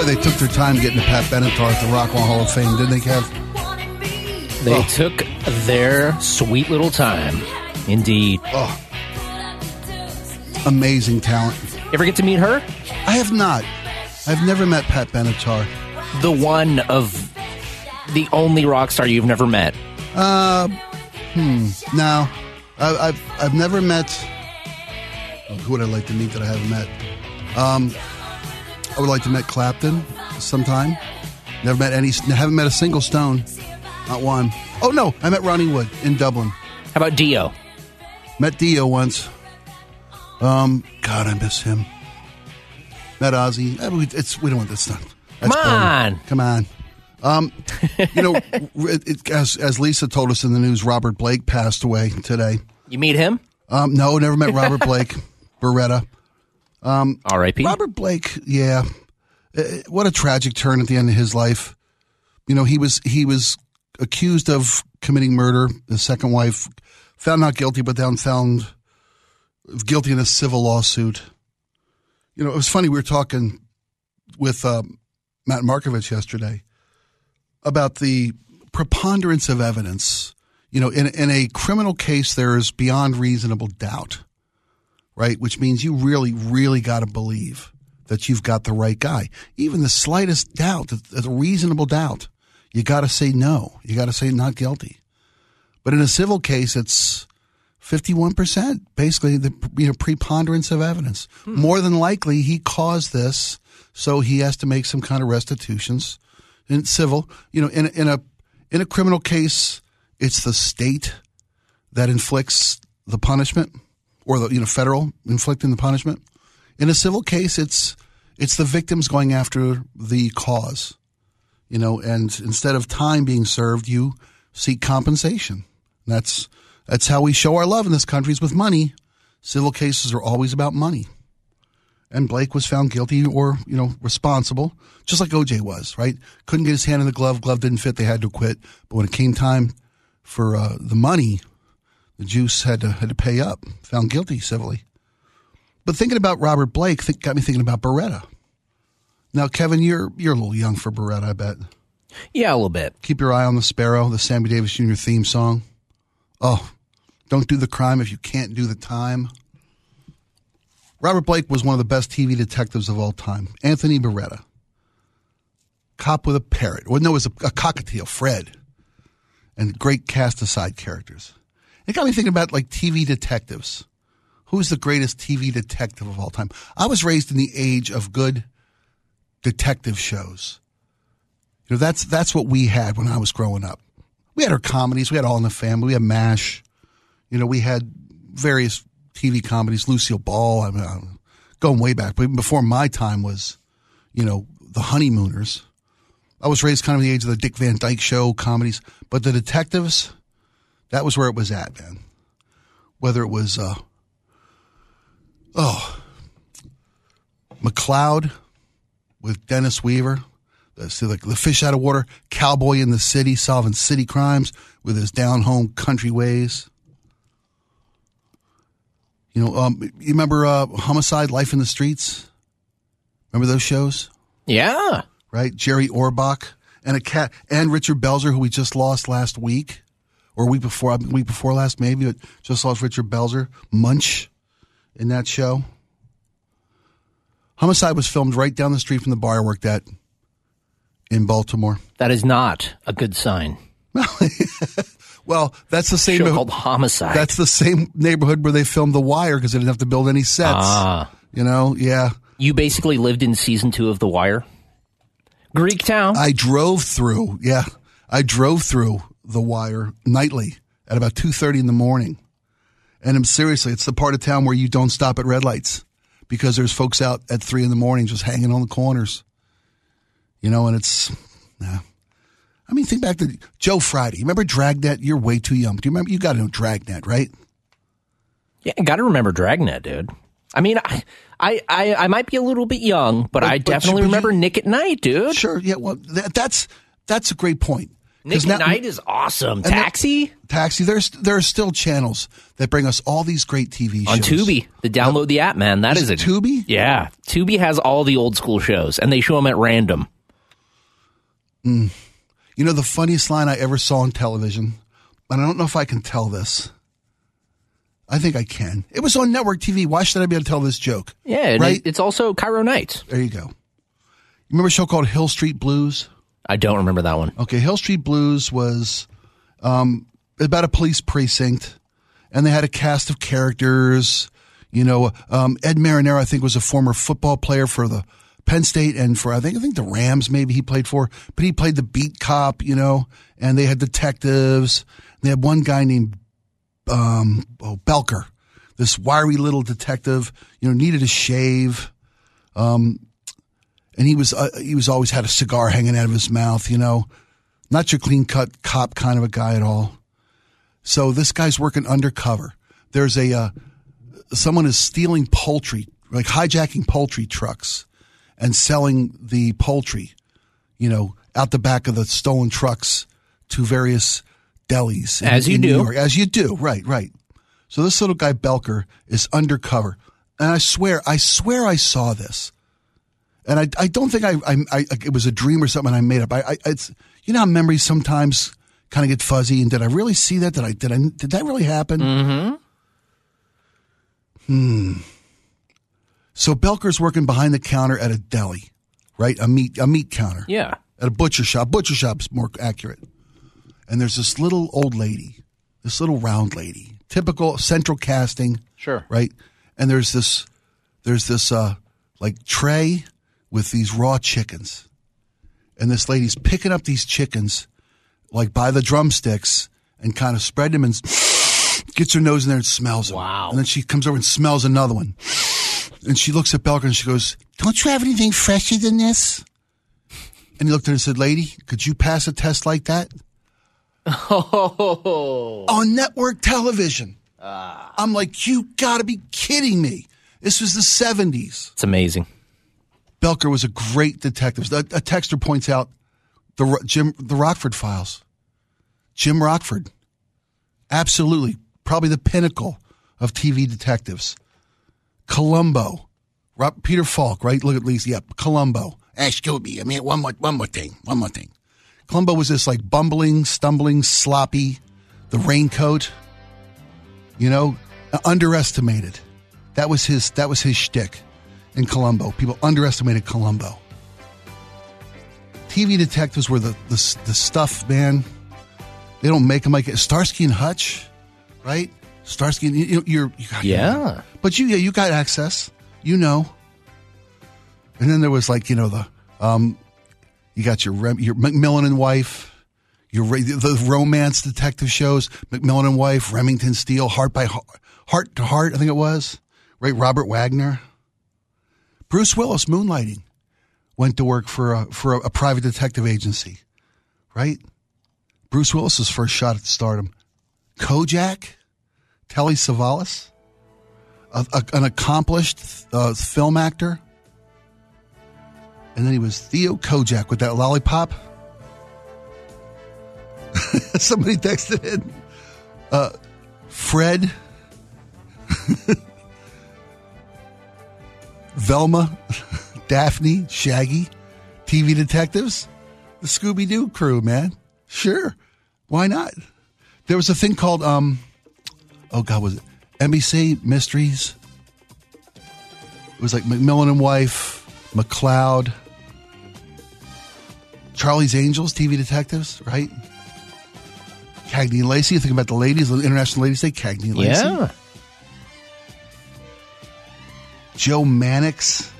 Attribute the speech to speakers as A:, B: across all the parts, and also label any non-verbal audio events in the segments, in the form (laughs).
A: Boy, they took their time getting to Pat Benatar at the Rock and Hall of Fame, didn't they, Kev?
B: They
A: Oh.
B: took their sweet little time. Indeed.
A: Oh, amazing talent.
B: Ever get to meet her?
A: I have not. I've never met Pat Benatar.
B: The one of the only rock star you've never met.
A: Uh, hmm. No, I, I've I've never met. oh, Who would I like to meet that I haven't met? Um, I would like to meet Clapton sometime. Never met any. Haven't met a single Stone. Not one. Oh no, I met Ronnie Wood in Dublin.
B: How about Dio?
A: Met Dio once. Um, God, I miss him. Met Ozzy. Eh, we- It's we don't want this stuff. That's
B: Come
A: boring.
B: on.
A: come on. Um, you know, (laughs) it, it, as as Lisa told us in the news, Robert Blake passed away today.
B: You meet him?
A: Um, no, never met Robert Blake. (laughs) Baretta.
B: R.I.P.
A: Robert Blake, yeah. Uh, What a tragic turn at the end of his life. You know, he was he was accused of committing murder. His second wife found not guilty, but then found guilty in a civil lawsuit. You know, it was funny. We were talking with um, Matt Markovich yesterday about the preponderance of evidence. You know, in in a criminal case, there is beyond reasonable doubt right? Which means you really, really got to believe that you've got the right guy. Even the slightest doubt, a reasonable doubt, you got to say no. You got to say not guilty. But in a civil case, it's fifty-one percent, basically the you know preponderance of evidence. Hmm. More than likely, he caused this, so he has to make some kind of restitutions. In civil, you know, in in a in a criminal case, it's the state that inflicts the punishment or the you know federal inflicting the punishment. In a civil case, it's it's the victims going after the cause, you know, and instead of time being served, you seek compensation. That's that's how we show our love in this country is with money. Civil cases are always about money. And Blake was found guilty or, you know, responsible, just like OJ was, right? Couldn't get his hand in the glove. Glove didn't fit. They had to quit. But when it came time for uh, the money, the juice had to had to pay up. Found guilty civilly. But thinking about Robert Blake think, got me thinking about Baretta. Now, Kevin, you're you're a little young for Baretta, I bet.
B: Yeah, a little bit.
A: Keep your eye on the sparrow, the Sammy Davis Jr. theme song. Oh, don't do the crime if you can't do the time. Robert Blake was one of the best TV detectives of all time. Anthony Baretta. Cop with a parrot. Well, no, it was a, a cockatiel, Fred. And great cast of side characters. It got me thinking about like TV detectives. Who's the greatest TV detective of all time? I was raised in the age of good detective shows. You know, that's that's what we had when I was growing up. We had our comedies. We had All in the Family. We had MASH. You know, we had various TV comedies. Lucille Ball. I mean, I'm going way back, but even before my time was, you know, the Honeymooners. I was raised kind of in the age of the Dick Van Dyke Show comedies, but the detectives, that was where it was at, man. Whether it was, uh, oh, McCloud with Dennis Weaver, the, see, like the fish out of water, cowboy in the city solving city crimes with his down home country ways. You know, um, you remember uh, Homicide, Life in the Streets? Remember those shows?
B: Yeah.
A: right? Jerry Orbach and a cat and Richard Belzer, who we just lost last week or week before, week before last, maybe, but just lost Richard Belzer, Munch in that show. Homicide was filmed right down the street from the bar I worked at in Baltimore.
B: That is not a good sign. (laughs)
A: Well, that's the same.
B: Show called Homicide.
A: That's the same neighborhood where they filmed The Wire because they didn't have to build any sets.
B: Ah.
A: You know, yeah.
B: you basically lived in season two of The Wire. Greek Town.
A: I drove through. Yeah, I drove through the wire nightly at about two thirty in the morning, and I'm seriously, it's the part of town where you don't stop at red lights because there's folks out at three in the morning just hanging on the corners. You know, and it's, yeah. I mean, think back to Joe Friday. Remember Dragnet? You're way too young. Do you remember? You got to know Dragnet, right?
B: yeah, got to remember Dragnet, dude. I mean, I, I, I, I might be a little bit young, but, I
A: but
B: definitely
A: you-
B: remember Nick at Night, dude.
A: Sure. Yeah. Well, that, that's that's a great point.
B: Nick
A: now-
B: Night is awesome.
A: that-
B: Taxi
A: Taxi. There's there are still channels that bring us all these great TV shows
B: on Tubi. The download the app, man. That is,
A: Is
B: a
A: it Tubi?
B: Yeah, Tubi has all the old school shows, and they show them at random. Hmm.
A: You know the funniest line I ever saw on television, and I don't know if I can tell this. I think I can. It was on network TV. Why should I be able to tell this joke?
B: Yeah, and
A: Right.
B: it's also KIRO Nights.
A: There you go. You remember a show called Hill Street Blues?
B: I don't remember that one.
A: Okay, Hill Street Blues was um, about a police precinct, and they had a cast of characters. You know, um, Ed Marinaro, I think, was a former football player for the Penn State and for I think I think the Rams. Maybe he played for, but he played the beat cop. You know, and they had detectives. They had one guy named um, oh, Belker, this wiry little detective. You know, needed a shave and he was uh, he was always had a cigar hanging out of his mouth. You know, not your clean cut cop kind of a guy at all. So this guy's working undercover. There's a uh, someone is stealing poultry, like hijacking poultry trucks, and selling the poultry, you know, out the back of the stolen trucks to various delis. in-
B: As you
A: in New
B: do.
A: York. As you do, right, right. So this little guy Belker is undercover, and I swear, I swear, I saw this and I, I don't think I, I, I it was a dream or something I made up. I, I it's you know how memories sometimes kind of get fuzzy. And did I really see that? Did I did I did that really happen? Mm-hmm. Hmm. So Belker's working behind the counter at a deli, right? A meat a meat counter
B: Yeah,
A: at a butcher shop. Butcher shop's more accurate. And there's this little old lady, this little round lady, typical central casting
B: sure.
A: right? And there's this, there's this uh, like tray with these raw chickens, and this lady's picking up these chickens like by the drumsticks and kind of spread them and (sniffs) gets her nose in there and smells them.
B: Wow.
A: And then she comes over and smells another one, and she looks at Belker and she goes, "Don't you have anything fresher than this?" And he looked at her and said, "Lady, could you pass a test like that?"
B: Oh,
A: on network television. Ah. I'm like, you got to be kidding me. This was the 70s.
B: it's amazing.
A: Belker was a great detective. A, a texter points out the Jim the Rockford files. Jim Rockford, absolutely, probably the pinnacle of TV detectives. Columbo, Rob, Peter Falk, right? Look at least, yep, Columbo. Excuse me, I mean one more, one more thing, one more thing. Columbo was this like bumbling, stumbling, sloppy, the raincoat, you know, underestimated. That was his. That was his shtick in Columbo. People underestimated Columbo. TV detectives were the the, the stuff, man. They don't make them like it. Starsky and Hutch, right? Starsky, and, you, you're you got,
B: Yeah.
A: but you yeah you got access, you know. And then there was like you know the um, you got your Rem- your McMillan and wife, your the romance detective shows, McMillan and wife, Remington Steele, Heart by Heart, Hart to Hart, I think it was, right? Robert Wagner, Bruce Willis, moonlighting, went to work for a, for a, a private detective agency, right? Bruce Willis's first shot at stardom, Kojak, Telly Savalas, a, a, an accomplished uh, film actor. And then he was Theo Kojak with that lollipop. (laughs) Somebody texted in. Uh, Fred. (laughs) Velma. (laughs) Daphne. Shaggy. TV detectives. The Scooby Doo crew, man. Sure. Why not? There was a thing called, um, oh God, was it NBC Mysteries? It was like McMillan and Wife, McCloud, Charlie's Angels, TV detectives, right? Cagney and Lacey. You think about the ladies, the International Ladies Day, Cagney and Lacey.
B: Yeah.
A: Joe Mannix.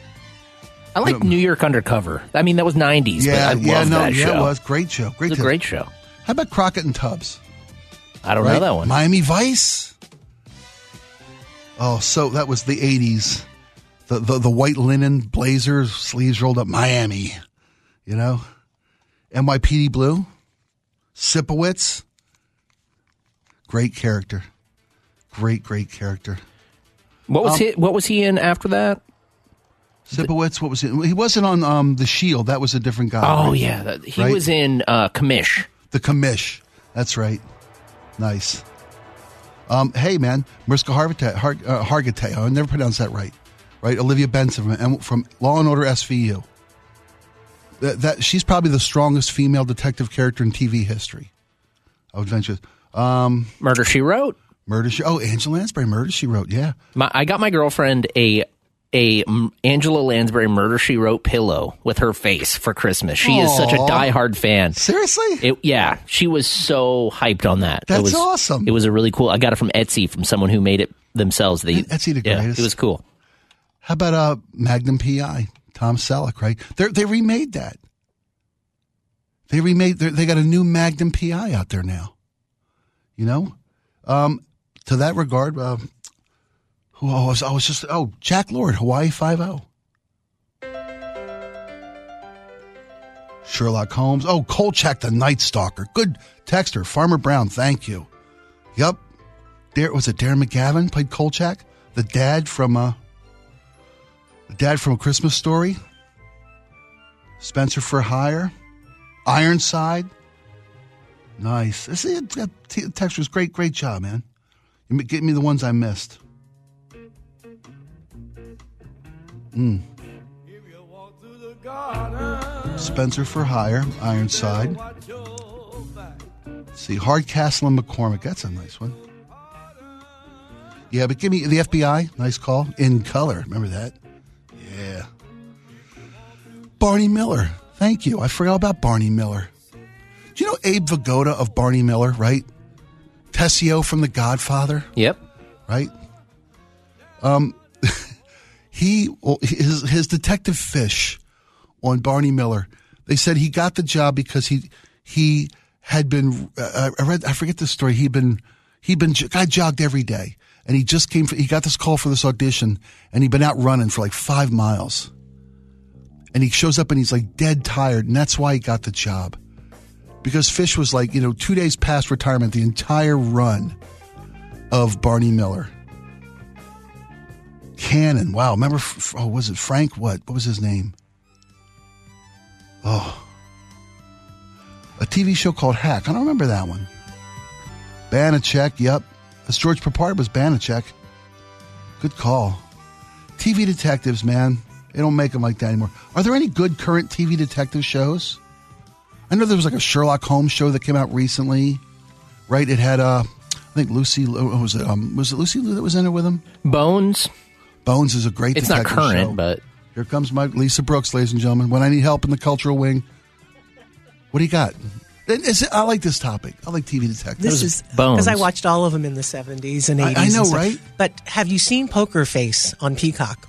B: I like New York Undercover. I mean, that was 90s,
A: Yeah,
B: but I
A: yeah, no,
B: that
A: yeah,
B: show.
A: it was great show. Great, show.
B: great show.
A: How about Crockett and Tubbs?
B: I don't
A: right?
B: know that one.
A: Miami Vice. Oh, so that was the '80s. The the, the white linen blazers, sleeves rolled up. Miami, you know. NYPD Blue. Sipowicz. Great character. Great, great character.
B: What
A: Um,
B: was he? What was he in after that?
A: Sipowicz. What was it? He wasn't on um, the Shield. That was a different guy.
B: Oh
A: right?
B: yeah, he
A: Right?
B: was in uh, Commish.
A: The commish. That's right. Nice. Um, hey, man, Mariska Hargitay, Har, uh, Hargitay. I never pronounced that right. Right, Olivia Benson from, from Law and Order SVU. That, that she's probably the strongest female detective character in TV history. I would venture. Um,
B: Murder She Wrote.
A: Murder She. Oh, Angela Lansbury. Murder She Wrote. Yeah.
B: My, I got my girlfriend a a Angela Lansbury Murder She Wrote pillow with her face for Christmas. She is such a diehard fan.
A: Seriously.
B: It, yeah, she was so hyped on that.
A: That's
B: it was,
A: awesome.
B: It was a really cool. I got it from Etsy from someone who made it themselves. They
A: Etsy the
B: yeah,
A: greatest?
B: it was cool.
A: How about uh, Magnum PI? Tom Selleck, right? They they remade that. They remade. they're- They got a new Magnum PI out there now. You know, um, to that regard, uh, who oh, I was, I was just oh Jack Lord, Hawaii Five O. Sherlock Holmes. Oh, Kolchak the Night Stalker. Good texter. Farmer Brown, thank you. Yep. Dar- was it Darren McGavin played Kolchak? The dad from uh the dad from a Christmas story. Spencer for Hire. Ironside. Nice. Is, that texture's great, great job, man. Get me the ones I missed. Mm. Spencer for Hire, Ironside. See, Hardcastle and McCormick. That's a nice one. Yeah, but give me the FBI. Nice call. In color. Remember that? Yeah. Barney Miller. Thank you. I forgot about Barney Miller. Do you know Abe Vigoda of Barney Miller, right? Tessio from The Godfather,
B: Yep.
A: right? Um, (laughs) he well, his his detective fish on Barney Miller. They said he got the job because he he had been. Uh, I read. I forget the story. He'd been he'd been guy jogged every day, and he just came. For, he got this call for this audition, and he'd been out running for like five miles. And he shows up and he's like dead tired, and that's why he got the job. Because Fish was like, you know, two days past retirement, the entire run of Barney Miller. Cannon. Wow. Remember, oh, was it Frank? What? What was his name? Oh. A TV show called Hack. I don't remember that one. Banacek. Yep. That's George Peppard was Banacek. Good call. TV detectives, man. They don't make them like that anymore. Are there any good current TV detective shows? I know there was like a Sherlock Holmes show that came out recently, right? It had, uh, I think Lucy, was it? Um, was it Lucy Liu that was in it with him?
B: Bones.
A: Bones is a great.
B: It's not current,
A: show.
B: but
A: here comes my Lisa Brooks, ladies and gentlemen. When I need help in the cultural wing, what do you got? Is it, I like this topic. I like TV detectives.
C: This is
B: Bones.
C: because I watched all of them in the 70s and 80s.
A: I- I know, right?
C: But have you seen Poker Face on Peacock?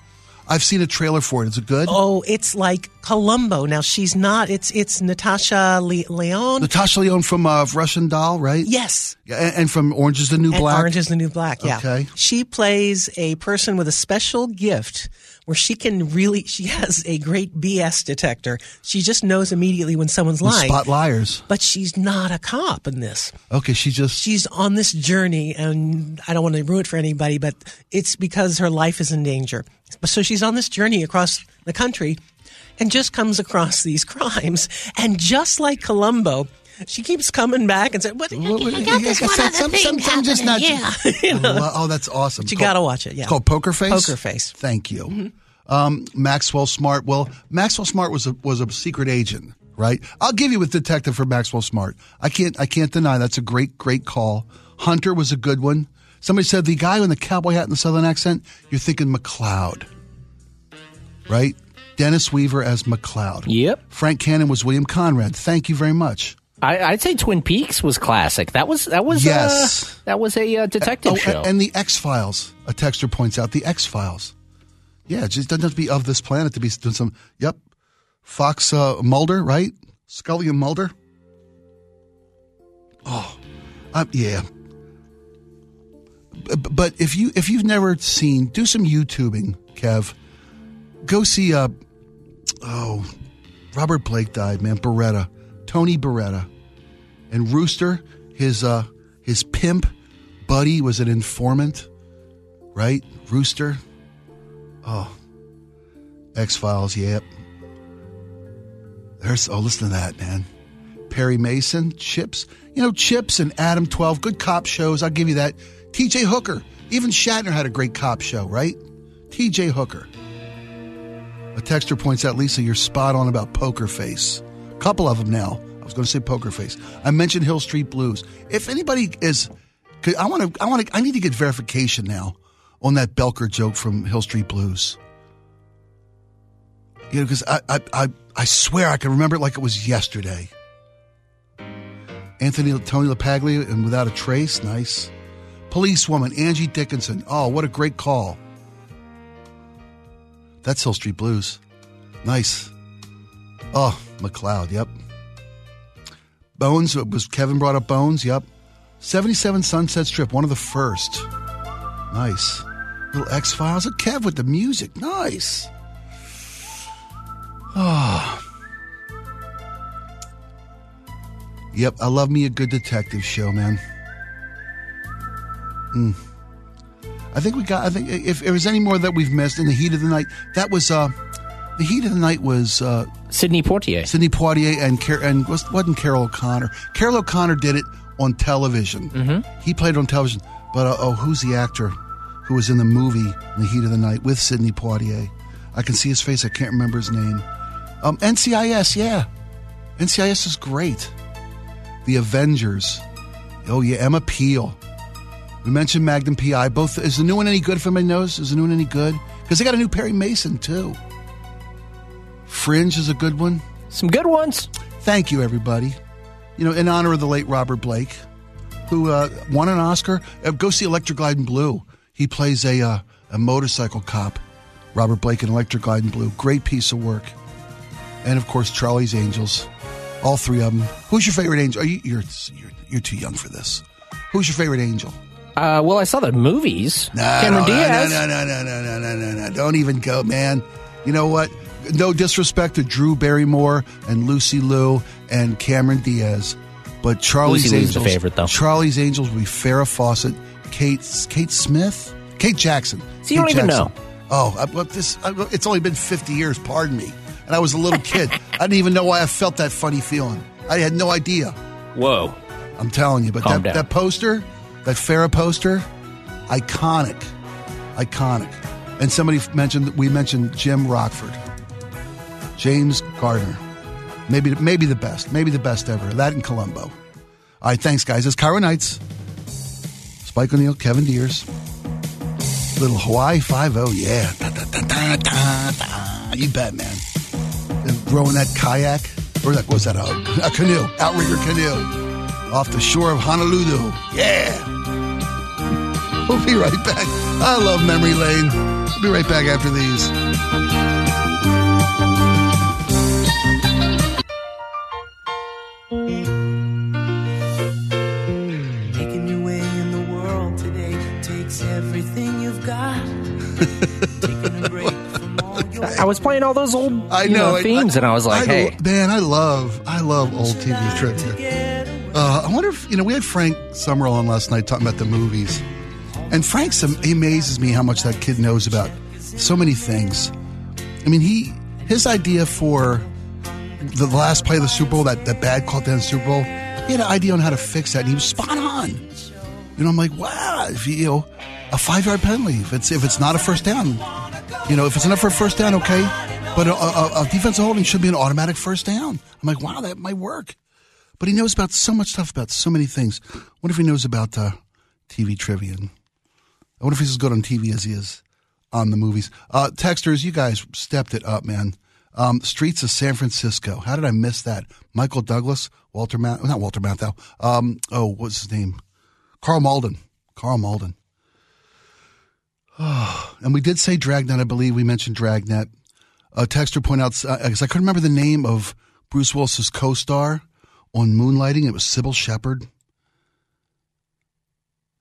A: I've seen a trailer for it. Is it good?
C: Oh, it's like Columbo. Now she's not. It's it's Natasha Le- Leon.
A: Natasha Lyonne from uh, Russian Doll, right?
C: yes.
A: And, and from Orange is the New
C: And
A: Black.
C: Orange is the New Black. Yeah.
A: Okay.
C: She plays a person with a special gift where she can really. She has a great BS detector. She just knows immediately when someone's lying.
A: Spot liars.
C: But she's not a cop in this.
A: Okay, she just.
C: she's on this journey and I don't want to ruin it for anybody, but it's because her life is in danger. So she's on this journey across the country and just comes across these (laughs) crimes. And just like Columbo, she keeps coming back and saying, "What?
A: What- what-
C: I got this one
A: some-
C: other
A: some-
C: thing
A: some- some just not-
C: Yeah, (laughs) you know.
A: Well, oh, that's awesome.
C: But you got to watch it. Yeah,
A: It's called Poker Face.
C: Poker Face.
A: Thank you. Um, Maxwell Smart. Well, Maxwell Smart was a was a secret agent, right? I'll give you with detective for Maxwell Smart. I can't I can't deny that's a great great call. Hunter was a good one. Somebody said the guy in the cowboy hat and the southern accent. You're thinking McCloud, right? Dennis Weaver as McCloud.
B: Yep.
A: Frank Cannon was William Conrad. Thank you very much.
B: I, I'd say Twin Peaks was classic. That was that was
A: Yes.
B: uh, that was a uh, detective
A: Oh,
B: show.
A: and the X Files. A texter points out the X Files. Yeah, it just doesn't have to be of this planet to be doing some. Yep, Fox uh, Mulder, right? Scully and Mulder. Oh, uh, yeah. B- But if you if you've never seen, do some YouTubing, Kev. Go see. Uh, oh, Robert Blake died, man. Baretta, Tony Baretta, and Rooster. His uh his pimp buddy was an informant, right? Rooster. Oh, X Files. Yep. There's oh, listen to that, man. Perry Mason, Chips. You know, Chips and Adam 12, good cop shows. I'll give you that. TJ Hooker. Even Shatner had a great cop show, right? TJ Hooker. A texter points out, Lisa, you're spot on about Poker Face. Couple of them now. I was going to say Poker Face. I mentioned Hill Street Blues. If anybody is, I want to, I want to, I need to get verification now on that Belker joke from Hill Street Blues. You know, because I, I, I, I swear I can remember it like it was yesterday. Anthony Tony LaPaglia and Without a Trace, nice. Policewoman Angie Dickinson. Oh, what a great call. That's Hill Street Blues. Nice. Oh, McCloud, yep. Bones was Kevin brought up Bones, yep. 77 Sunset Strip, one of the first. Nice. Little X Files. Kev with the music. Nice. Oh. Yep, I love me a good detective show, man. Mm. I think we got. I think if, if there was any more that we've missed in the heat of the night, that was uh, the heat of the night was uh,
B: Sidney Portier.
A: Sidney Poitier and Car- and was, wasn't Carroll O'Connor. Carroll O'Connor did it on television. Mm-hmm. He played on television. But uh, oh, who's the actor who was in the movie in the heat of the night with Sidney Poitier? I can see his face. I can't remember his name. Um, NCIS, yeah, NCIS is great. The Avengers. Oh yeah, Emma Peel. We mentioned Magnum PI. Both is the new one any good? If anybody knows, is the new one any good? Because they got a new Perry Mason too. Fringe is a good one.
B: Some good ones.
A: Thank you, everybody. You know, in honor of the late Robert Blake, who uh, won an Oscar. Uh, go see Electric Glide in Blue. He plays a uh, a motorcycle cop. Robert Blake in Electric Glide in Blue. Great piece of work. And of course, Charlie's Angels. All three of them. Who's your favorite angel? Are you, you're, you're you're too young for this. Who's your favorite angel?
B: Uh, well, I saw the movies.
A: No,
B: Cameron
A: no,
B: Diaz.
A: No, no, no, no, no, no, no, no. Don't even go, man. You know what? No disrespect to Drew Barrymore and Lucy Liu and Cameron Diaz, but Charlie's
B: Lucy Liu's
A: Angels.
B: the favorite, though.
A: Charlie's Angels would be Farrah Fawcett, Kate, Kate Smith, Kate Jackson.
B: So you
A: Kate
B: don't even know.
A: Oh, I, well, this. I, it's only been fifty years. Pardon me. And I was a little kid. I didn't even know why I felt that funny feeling. I had no idea.
B: Whoa.
A: I'm telling you, but
B: Calm
A: that,
B: down.
A: that poster, that Farrah poster, iconic, iconic. And somebody mentioned we mentioned Jim Rockford, James Gardner, maybe maybe the best, maybe the best ever. That in Columbo. All right, thanks guys. It's KIRO Nights. Spike O'Neill, Kevin Deers, little Hawaii Five O, yeah, da, da, da. you bet, man. And rowing that kayak or that was that a, a canoe, outrigger canoe off the shore of Honolulu. Yeah. We'll be right back. I love Memory Lane. We'll be right back after these.
B: Was playing all those old
A: I
B: you
A: know,
B: themes, and I was like,
A: I-
B: hey,
A: man, I love, I love old TV trivia. Uh, I wonder if you know we had Frank Summerall on last night talking about the movies, and Frank's he amazes me how much that kid knows about so many things. I mean, he his idea for the last play of the Super Bowl, that, that bad call at the end the Super Bowl, he had an idea on how to fix that, and he was spot on. You know, I'm like, wow, if you, you know, a five yard penalty, if it's if it's not a first down, you know, if it's enough for a first down, okay, but a, a, a defensive holding should be an automatic first down. I'm like, wow, that might work. But he knows about so much stuff about so many things. What if he knows about uh, TV trivia? I wonder if he's as good on TV as he is on the movies. Uh, texters, you guys stepped it up, man. Um, Streets of San Francisco. How did I miss that? Michael Douglas, Walter Matt, not Walter Matthau. Um, oh, what's his name? Karl Malden. Karl Malden. Oh, (sighs) and we did say Dragnet. I believe we mentioned Dragnet. A texter point out because I couldn't remember the name of Bruce Willis's co-star on Moonlighting. It was Cybill Shepherd.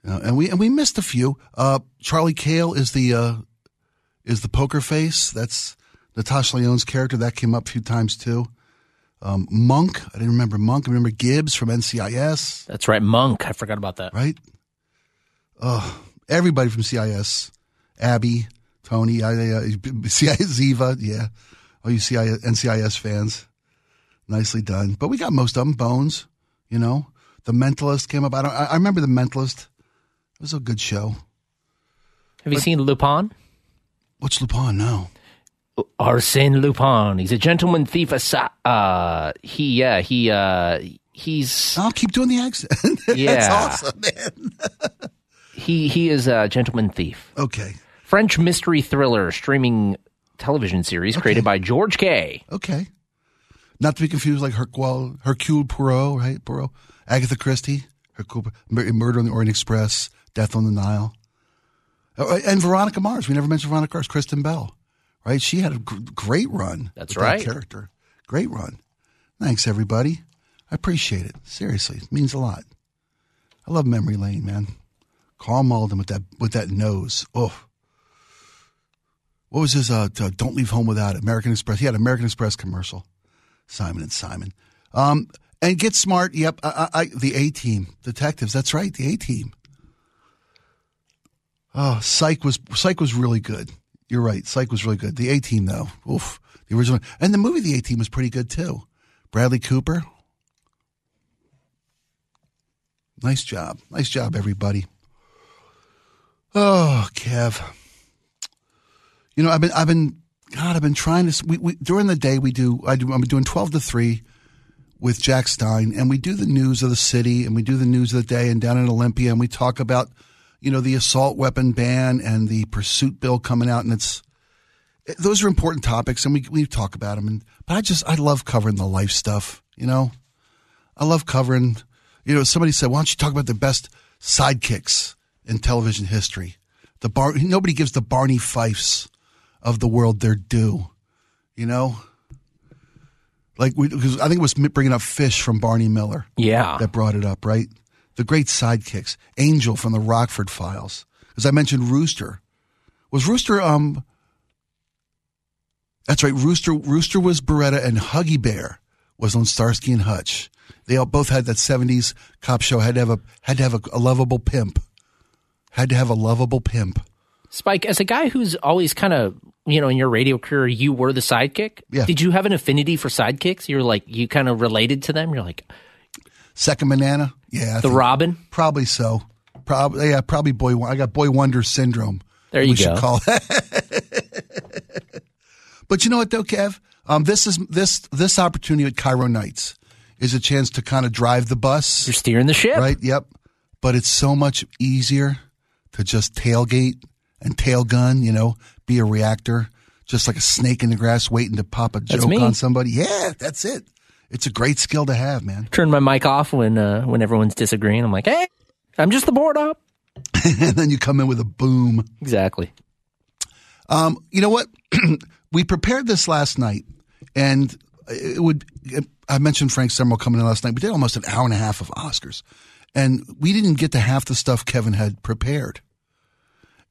A: Uh, and we and we missed a few. Uh, Charlie Cale is the uh, is the poker face. That's Natasha Lyonne's character. That came up a few times too. Um, Monk, I didn't remember Monk. I remember Gibbs from NCIS,
B: that's right, Monk. I forgot about that.
A: right? Oh, everybody from CIS, Abby, Tony, I, CIS, Ziva, yeah. Oh, you CIS, NCIS fans. nicely done. But we got most of them. Bones, you know, The Mentalist came up. I don't. I, I remember The Mentalist. It was a good show.
B: Have you seen Lupin?
A: What's Lupin? now?
B: Arsène Lupin. He's a gentleman thief. Assa- uh, he yeah he uh he's
A: I'll keep doing the accent. (laughs)
B: Yeah.
A: That's awesome, man. (laughs)
B: he he is a gentleman thief.
A: Okay.
B: French mystery thriller streaming television series created by George Kay.
A: Okay. Not to be confused like Hercule, Hercule Poirot, right? Poirot. Agatha Christie, Hercule, Murder on the Orient Express, Death on the Nile. Oh, And Veronica Mars. We never mentioned Veronica Mars. Kristen Bell, right? She had a great run.
B: That's
A: with that
B: right.
A: character. Great run. Thanks, everybody. I appreciate it. Seriously, it means a lot. I love Memory Lane, man. Karl Malden with that with that nose. Oh, what was his? Uh, Don't leave home without it. American Express. He had American Express commercial. Simon and Simon. Um, and get smart. Yep, I, I, I, the A team detectives. That's right, the A team. Oh, Psych was Psych was really good. You're right. Psych was really good. The A team though, oof, the original and the movie The A Team was pretty good too. Bradley Cooper. Nice job. Nice job, everybody. Oh, Kev. You know, I've been, I've been, God, I've been trying to. We, we during the day we do. I do. I'm doing twelve to three with Jack Stein, and we do the news of the city, and we do the news of the day, and down in Olympia, and we talk about, you know, the assault weapon ban and the pursuit bill coming out, and it's eh, those are important topics, and we we talk about them. And but I just I love covering the life stuff. You know, I love covering. You know, somebody said, "Why don't you talk about the best sidekicks in television history?" The bar nobody gives the Barney Fifes of the world their due. You know, like we, because I think it was bringing up Fish from Barney Miller
B: Yeah.
A: that brought it up, right? The great sidekicks, Angel from the Rockford Files, as I mentioned, Rooster was Rooster. Um, that's right, Rooster. Rooster was Baretta, and Huggy Bear was on Starsky and Hutch. They all both had that '70s cop show. Had to have a had to have a, a lovable pimp. Had to have a lovable pimp.
B: Spike, as a guy who's always kind of, you know, in your radio career, you were the sidekick.
A: Yeah.
B: Did you have an affinity for sidekicks? You're like, you kind of related to them. You're like,
A: Second banana, yeah, I
B: the Robin.
A: Probably so. Probably yeah. Probably boy. I got boy wonder syndrome.
B: There
A: we
B: you
A: should
B: go.
A: call that. (laughs) but you know what though, Kev? Um, this is this this opportunity at KIRO Nights is a chance to kind of drive the bus,
B: You're steering the ship.
A: right? Yep. But it's so much easier to just tailgate and tail gun. You know, be a reactor, just like a snake in the grass waiting to pop a joke on somebody. Yeah, that's it. It's a great skill to have, man.
B: Turn my mic off when uh, when everyone's disagreeing. I'm like, hey, I'm just the board up. (laughs)
A: and then you come in with a boom.
B: Exactly.
A: Um, you know what? (clears throat) we prepared this last night, and it would. I mentioned Frank Summerall coming in last night. We did almost an hour and a half of Oscars, and we didn't get to half the stuff Kevin had prepared.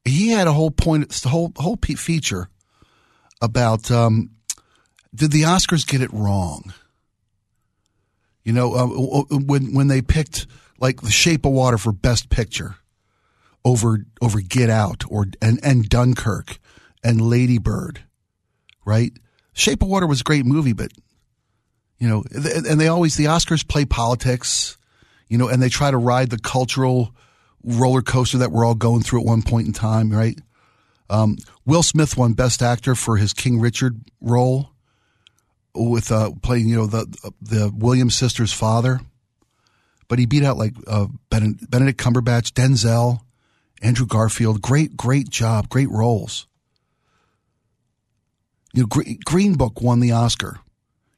A: He had a whole point, whole whole feature about um, did the Oscars get it wrong? You know, uh, when when they picked like The Shape of Water for Best Picture over over Get Out or and and Dunkirk and Lady Bird, right? Shape of Water was a great movie, but you know, and they always the Oscars play politics, you know, and they try to ride the cultural roller coaster that we're all going through at one point in time, right? Um, Will Smith won Best Actor for his King Richard role with uh, playing, you know, the the Williams sisters' father, but he beat out like uh, Benedict, Cumberbatch, Denzel, Andrew Garfield. Great, great job, great roles. You know, Green Book won the Oscar.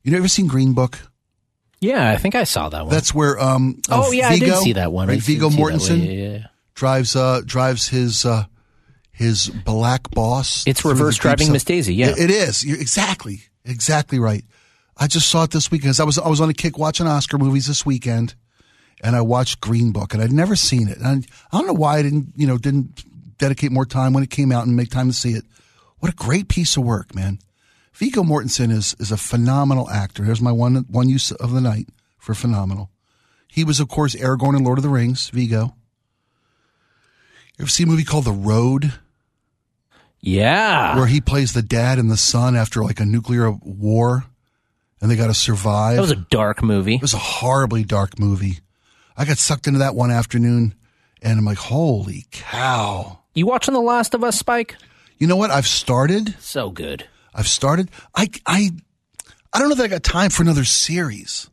A: You never seen Green Book?
B: Yeah, I think I saw that one.
A: That's where um uh,
B: oh yeah, I did see that one. I
A: right?
B: Viggo
A: Mortensen.
B: Yeah, yeah, yeah.
A: drives uh drives his uh his black boss.
B: It's reverse driving. Miss Daisy. Yeah.
A: It- it is. You're exactly exactly right. I just saw it this weekend. I was I was on a kick watching Oscar movies this weekend, and I watched Green Book, and I'd never seen it. And I don't know why I didn't you know didn't dedicate more time when it came out and make time to see it. What a great piece of work, man. Viggo Mortensen is is a phenomenal actor. Here's my one one use of the night for phenomenal. He was, of course, Aragorn in Lord of the Rings. Viggo. You ever see a movie called The Road,
B: yeah.
A: where he plays the dad and the son after like a nuclear war, and they got to survive.
B: That was a dark movie.
A: It was a horribly dark movie. I got sucked into that one afternoon, and I'm like, holy cow!
B: You watching The Last of Us, Spike?
A: You know what? I've started.
B: So good.
A: I've started. I I I don't know that I got time for another series.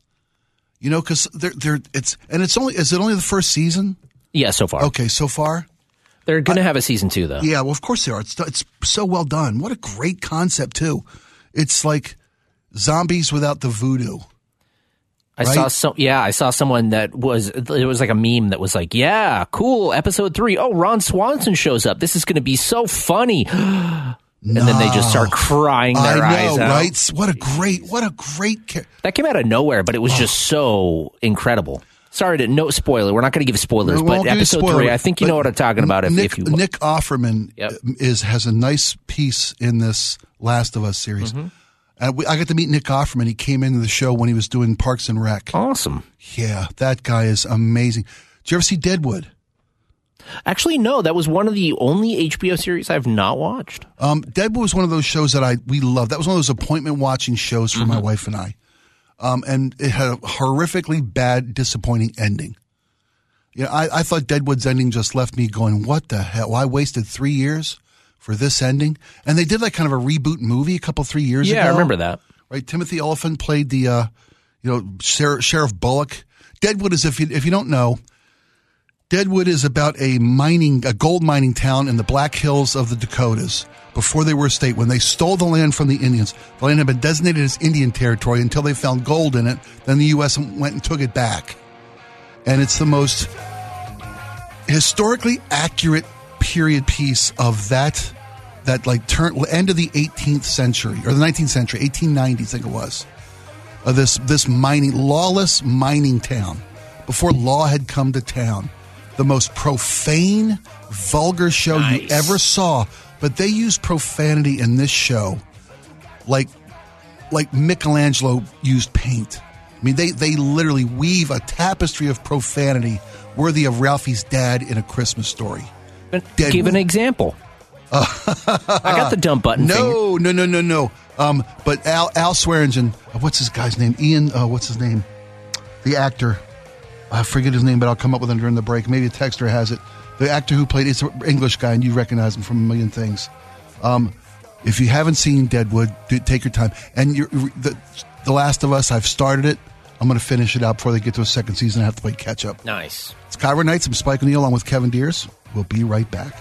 A: You know, because they're they're it's and it's only is it only the first season?
B: Yeah, so far.
A: Okay, so far.
B: They're going to have a season two, though.
A: Yeah, well, of course they are. It's it's so well done. What a great concept too. It's like zombies without the voodoo.
B: I
A: right?
B: saw some. Yeah, I saw someone that was. It was like a meme that was like, "Yeah, cool. Episode three. Oh, Ron Swanson shows up. This is going to be so funny." (gasps) (gasps) And then they just start crying their
A: I
B: eyes
A: know,
B: out.
A: right? What a great, what a great. Ca-
B: That came out of nowhere, but it was just so incredible. Sorry to no spoiler. We're not going to give spoilers, but episode
A: spoiler,
B: three. I think you know what I'm talking about. If,
A: Nick,
B: if you
A: Nick Offerman
B: Yep.
A: is has a nice piece in this Last of Us series.
B: Mm-hmm.
A: And we, I got to meet Nick Offerman. He came into the show when he was doing Parks and Rec.
B: awesome.
A: Yeah, that guy is amazing. Did you ever see Deadwood?
B: Actually, no. That was one of the only HBO series I've not watched.
A: Um, Deadwood was one of those shows that I we loved. That was one of those appointment watching shows for my wife and I. Um, and it had a horrifically bad, disappointing ending. You know, I, I thought Deadwood's ending just left me going, "What the hell? I wasted three years for this ending." And they did like kind of a reboot movie a couple three years ago.
B: Yeah, I remember that.
A: Right, Timothy Olyphant played the, uh, you know, Sheriff, Sheriff Bullock. Deadwood is if you if you don't know, Deadwood is about a mining, a gold mining town in the Black Hills of the Dakotas before they were a state. When they stole the land from the Indians, the land had been designated as Indian territory until they found gold in it. Then the U.S. went and took it back. And it's the most historically accurate period piece of that, that like turn, end of the 18th century or the 19th century, 1890s, I think it was, of this, this mining, lawless mining town before law had come to town the most profane, vulgar show you ever saw. But they use profanity in this show like like Michelangelo used paint. I mean, they they literally weave a tapestry of profanity worthy of Ralphie's dad in a Christmas story. Deadwood.
B: give an example. I got the (laughs) dump button. finger.
A: No, no, no, no, no. Um, but Al Al Swearingen, uh, what's his guy's name? Ian, uh, what's his name? The actor. I forget his name, but I'll come up with him during the break. Maybe a texter has it. The actor who played it's an English guy, and you recognize him from a million things. Um, if you haven't seen Deadwood, do, take your time. And you're, the The Last of Us, I've started it. I'm going to finish it out before they get to a second season. I have to play catch up.
B: Nice.
A: It's KIRO Nights. I'm Spike O'Neill along with Kevin Deers. We'll be right back.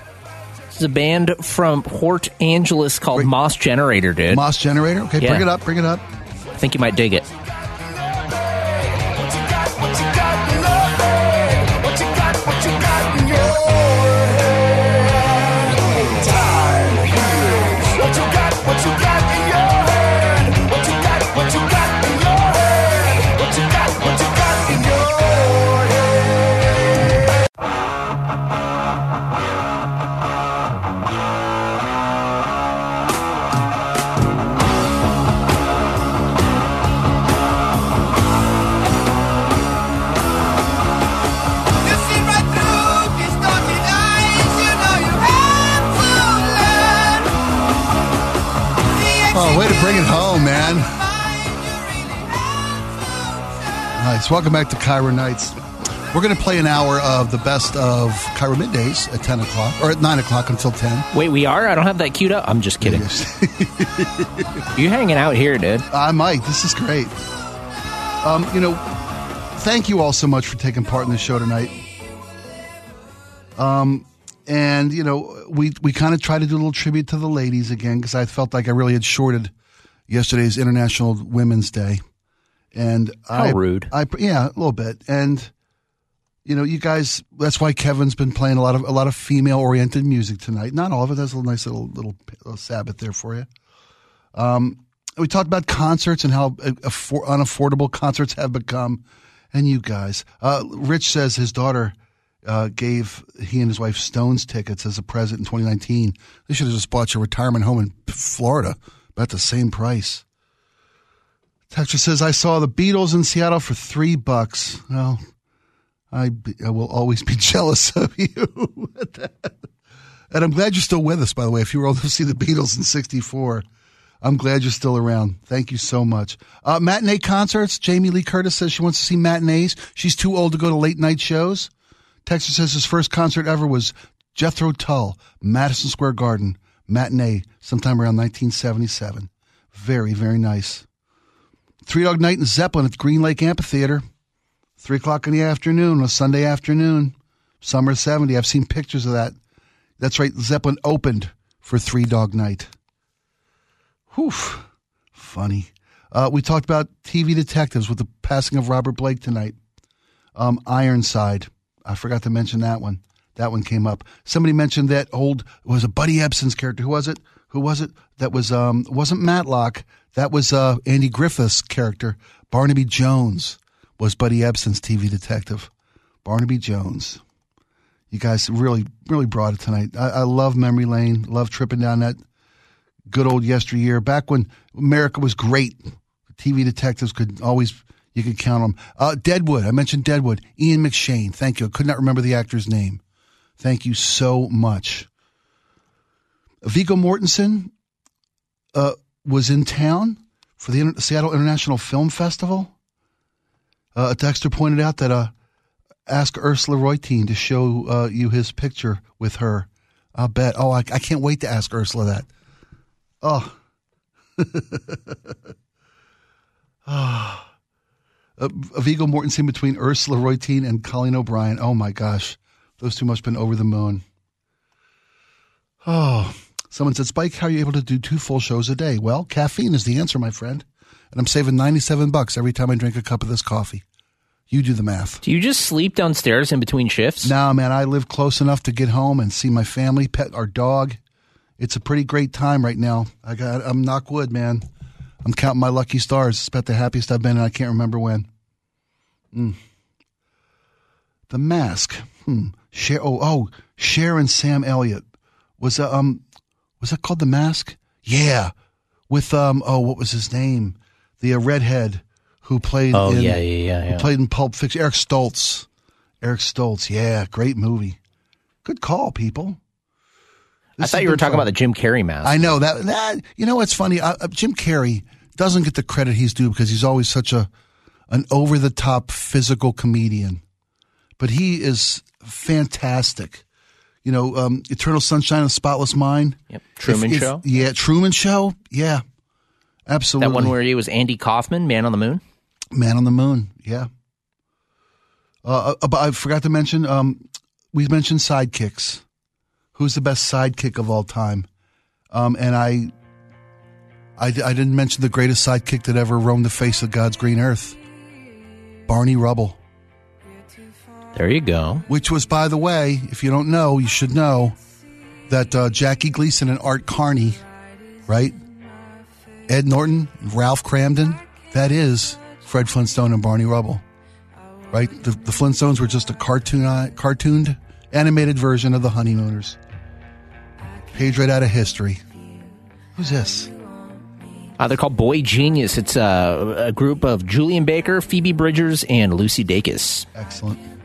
B: This is a band from Port Angeles called
A: Great.
B: Moss Generator, dude.
A: Moss Generator. Okay,
B: Yeah.
A: bring it up. Bring it up.
B: I think you might dig it.
A: Welcome back to KIRO Nights. We're going to play an hour of the best of KIRO Middays at 10 o'clock, or at 9 o'clock until 10.
B: Wait, we are? I don't have that queued up. I'm just kidding. (laughs) You hanging out here, dude.
A: I might. This is great. Um, you know, thank you all so much for taking part in the show tonight. Um, and you know, we we kind of try to do a little tribute to the ladies again because I felt like I really had shorted yesterday's International Women's Day, and I
B: rude.
A: I yeah, a little bit, and you know, you guys. That's why Kevin's been playing a lot of a lot of female oriented music tonight. Not all of it. That's a nice little little, little Sabbath there for you. Um, we talked about concerts and how affor- unaffordable concerts have become. And you guys, uh, Rich says his daughter uh, gave he and his wife Stones tickets as a present in 2019. They should have just bought your retirement home in Florida, about the same price. Texture says I saw the Beatles in Seattle for three bucks. Well, I, I will always be (laughs) jealous of you. (laughs) and I'm glad you're still with us, by the way. If you were able to see the Beatles in '64, I'm glad you're still around. Thank you so much. Uh, matinee concerts. Jamie Lee Curtis says she wants to see matinees. She's too old to go to late night shows. Texas says his first concert ever was Jethro Tull, Madison Square Garden, matinee, sometime around 1977. Very, very nice. Three Dog Night and Zeppelin at the Green Lake Amphitheater. Three o'clock in the afternoon, a Sunday afternoon, summer 70. I've seen pictures of that. That's right, Zeppelin opened for Three Dog Night. Whew, funny. Uh, we talked about TV detectives with the passing of Robert Blake tonight. Um, Ironside. I forgot to mention that one. That one came up. Somebody mentioned that old was a Buddy Ebsen's character. Who was it? Who was it? That was um wasn't Matlock. That was uh Andy Griffith's character. Barnaby Jones was Buddy Ebsen's TV detective. Barnaby Jones. You guys really, really brought it tonight. I, I love memory lane. Love tripping down that good old yesteryear. Back when America was great, TV detectives could always you could count them. Uh, Deadwood. I mentioned Deadwood. Ian McShane. Thank you. I could not remember the actor's name. Thank you so much. Viggo Mortensen uh, was in town for the Inter- Seattle International Film Festival. Uh, Dexter pointed out that uh, ask Ursula Reutin to show uh, you his picture with her. I'll bet. Oh, I, I can't wait to ask Ursula that. Oh. oh. (laughs) Uh, Viggo Mortensen between Ursula Reutin and Colleen O'Brien. Oh my gosh. Those two must have been over the moon. Oh. Someone said, Spike, how are you able to do two full shows a day? Well, caffeine is the answer, my friend. And I'm saving 97 bucks every time I drink a cup of this coffee. You do the math.
B: Do you just sleep downstairs in between shifts?
A: No, man, I live close enough to get home and see my family, pet our dog. It's a pretty great time right now. I got I'm knock wood, man. I'm counting my lucky stars. It's about the happiest I've been and I can't remember when. Mm. The mask. Hmm. Cher, oh, oh, and Sam Elliott. Was that um was that called The Mask? Yeah. With um oh, what was his name? The uh, redhead who played
B: Oh,
A: in,
B: yeah, yeah, yeah,
A: who
B: yeah.
A: played in Pulp Fiction. Eric Stoltz. Eric Stoltz. Yeah, great movie. Good call, people.
B: I thought you were talking
A: fun.
B: about the Jim Carrey mask.
A: I know that. that you know what's funny? Uh, uh, Jim Carrey doesn't get the credit he's due because he's always such a an over the top physical comedian, but he is fantastic. You know, um, Eternal Sunshine of the Spotless Mind.
B: Yep. Truman Show?
A: Yeah, Truman Show. Yeah, absolutely.
B: that one where he was Andy Kaufman, Man on the Moon.
A: Man on the Moon. Yeah. Uh, uh, but I forgot to mention. Um, we mentioned sidekicks. Who's the best sidekick of all time? Um, and I, I, I didn't mention the greatest sidekick that ever roamed the face of God's green earth, Barney Rubble.
B: There you go.
A: Which was, by the way, if you don't know, you should know that uh, Jackie Gleason and Art Carney, right? Ed Norton, Ralph Kramden, that is Fred Flintstone and Barney Rubble, right? The, the Flintstones were just a cartoon, cartooned, animated version of the Honeymooners. Page right out of history. Who's this?
B: Uh, they're called Boy Genius. It's uh, a group of Julien Baker, Phoebe Bridgers, and Lucy Dacus.
A: Excellent.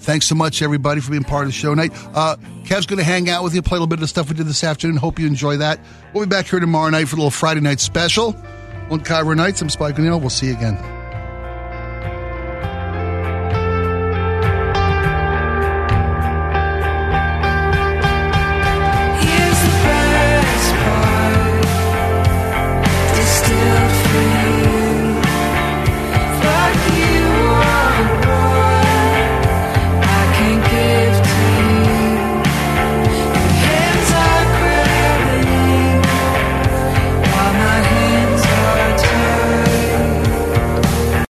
A: Thanks so much, everybody, for being part of the show tonight. Uh, Kev's going to hang out with you, play a little bit of the stuff we did this afternoon. Hope you enjoy that. We'll be back here tomorrow night for a little Friday night special on KIRO Nights. I'm Spike O'Neill. We'll see you again.